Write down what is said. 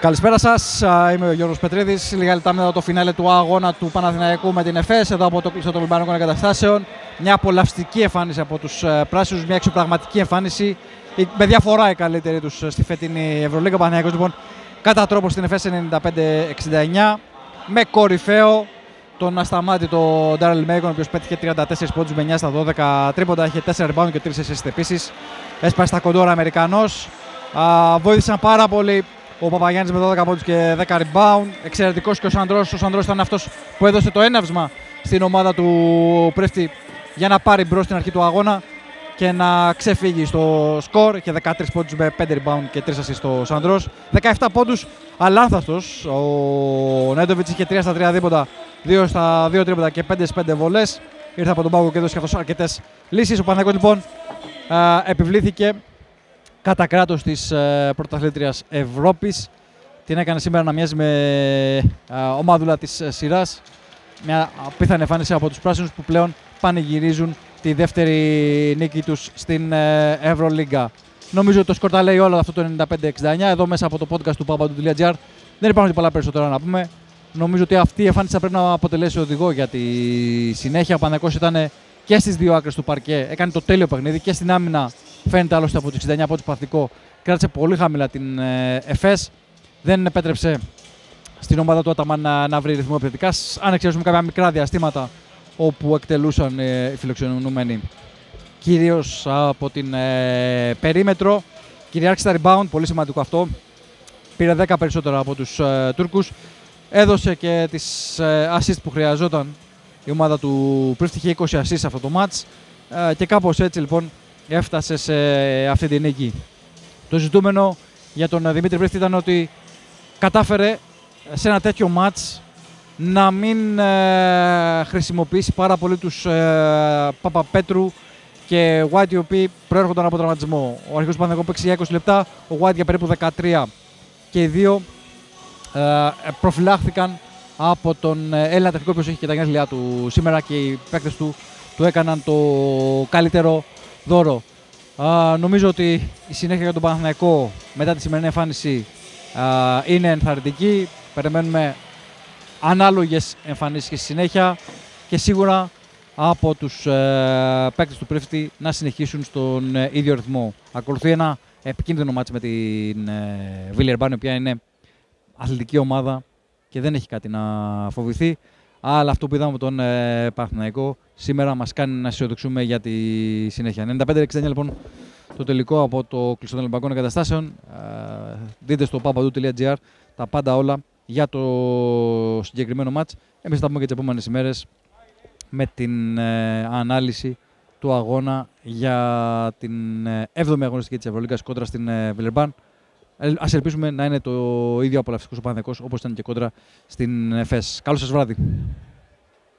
Καλησπέρα σας. Είμαι ο Γιώργος Πετρίδης. Λίγα λεπτά μετά το φινάλε του αγώνα του Παναθηναϊκού με την ΕΦΕΣ, εδώ από το κλειστό των Λιμπανικών Εγκαταστάσεων. Μια απολαυστική εμφάνιση από τους ε, πράσινους, μια εξωπραγματική εμφάνιση. Με διαφορά η καλύτερη τους στη φετινή Ευρωλίγα. Παναθηναϊκός λοιπόν κατά τρόπο στην ΕΦΕΣ 95-69. Με κορυφαίο τον ασταμάτητο Ντάρελ Μέγκον, ο οποίος πέτυχε 34 πόντους με 9 στα 12 τρίποντα. Είχε 4 rebound και 3 assists επίσης. Έσπασε στα κοντόρα Αμερικανός. Βοήθησαν πάρα πολύ ο Παπαγιάννης με 12 πόντους και 10 rebound. Εξαιρετικός και ο Σαντρό. Ο Σαντρό ήταν αυτός που έδωσε το έναυσμα στην ομάδα του Πρέφτη για να πάρει μπρος στην αρχή του αγώνα και να ξεφύγει στο σκορ. και 13 πόντους με 5 rebound και 3 assists στο Σαντρό. 17 πόντους αλάνθαστο. Ο Νέντοβιτς είχε 3 στα 3 δίποτα, 2 στα 2 τρίποτα και 5 5 βολές. Ήρθε από τον πάγο και έδωσε αυτός αρκετές λύσεις. Ο Παναγιώτο λοιπόν επιβλήθηκε κατά κράτος της ε, πρωταθλήτριας Ευρώπης. Την έκανε σήμερα να μοιάζει με ε, ομάδουλα της ε, σειράς. Μια απίθανη εμφάνιση από τους πράσινους που πλέον πανηγυρίζουν τη δεύτερη νίκη τους στην ε, Ευρωλίγκα. Νομίζω ότι το σκορ τα λέει όλα αυτό το 95-69. Εδώ μέσα από το podcast του papadou.gr δεν υπάρχουν πολλά περισσότερα να πούμε. Νομίζω ότι αυτή η εμφάνιση θα πρέπει να αποτελέσει οδηγό για τη συνέχεια. Ο Παναγιώτο ήταν και στις δύο άκρες του παρκέ. Έκανε το τέλειο παιχνίδι και στην άμυνα Φαίνεται άλλωστε από το 69 πόντους παθητικό. Κράτησε πολύ χαμηλά την ε, ΕΦΕΣ. Δεν επέτρεψε στην ομάδα του Αταμάν να, να βρει ρυθμό επιθετικά. Αν εξαιρέσουμε κάποια μικρά διαστήματα όπου εκτελούσαν ε, οι φιλοξενούμενοι κυρίως από την ε, περίμετρο. Κυριάρχησε τα rebound, πολύ σημαντικό αυτό. Πήρε 10 περισσότερα από τους ε, Τούρκους. Έδωσε και τις ε, assist που χρειαζόταν η ομάδα του Πρίφτη. 20 assist αυτό το match. Ε, και κάπως έτσι λοιπόν έφτασε σε αυτή την νίκη. Το ζητούμενο για τον Δημήτρη Βρίστη ήταν ότι κατάφερε σε ένα τέτοιο μάτς να μην ε, χρησιμοποιήσει πάρα πολύ τους ε, Παπαπέτρου και White οι οποίοι προέρχονταν από τραυματισμό. Ο αρχικός Παναγό παίξει για 20 λεπτά, ο White για περίπου 13 και οι δύο ε, προφυλάχθηκαν από τον Έλληνα τεχνικό που έχει και τα γενέθλιά του σήμερα και οι παίκτες του του έκαναν το καλύτερο δώρο. Α, νομίζω ότι η συνέχεια για τον Παναθηναϊκό μετά τη σημερινή εμφάνιση α, είναι ενθαρρυντική. Περιμένουμε ανάλογες εμφανίσεις και στη συνέχεια και σίγουρα από τους ε, παίκτες του Πρίφτη να συνεχίσουν στον ε, ίδιο ρυθμό. Ακολουθεί ένα επικίνδυνο μάτι με την ε, Βίλερμπάν, η οποία είναι αθλητική ομάδα και δεν έχει κάτι να φοβηθεί. Αλλά αυτό που είδαμε με τον ε, Παναθηναϊκό σήμερα μας κάνει να αισιοδοξούμε για τη συνέχεια. 95-69 λοιπόν το τελικό από το κλειστό των Ολυμπιακών Εγκαταστάσεων. Ε, δείτε στο papadou.gr τα πάντα όλα για το συγκεκριμένο μάτς. Εμείς θα τα πούμε και τις επόμενες ημέρες με την ε, ανάλυση του αγώνα για την 7η ε, αγωνιστική της Ευρωλίγκας κόντρα στην ε, Βιλερμπάν. Ας ελπίσουμε να είναι το ίδιο απολαυστικός ο Παναθηναϊκός όπως ήταν και κόντρα στην ΕΦΕΣ. Καλό σας βράδυ.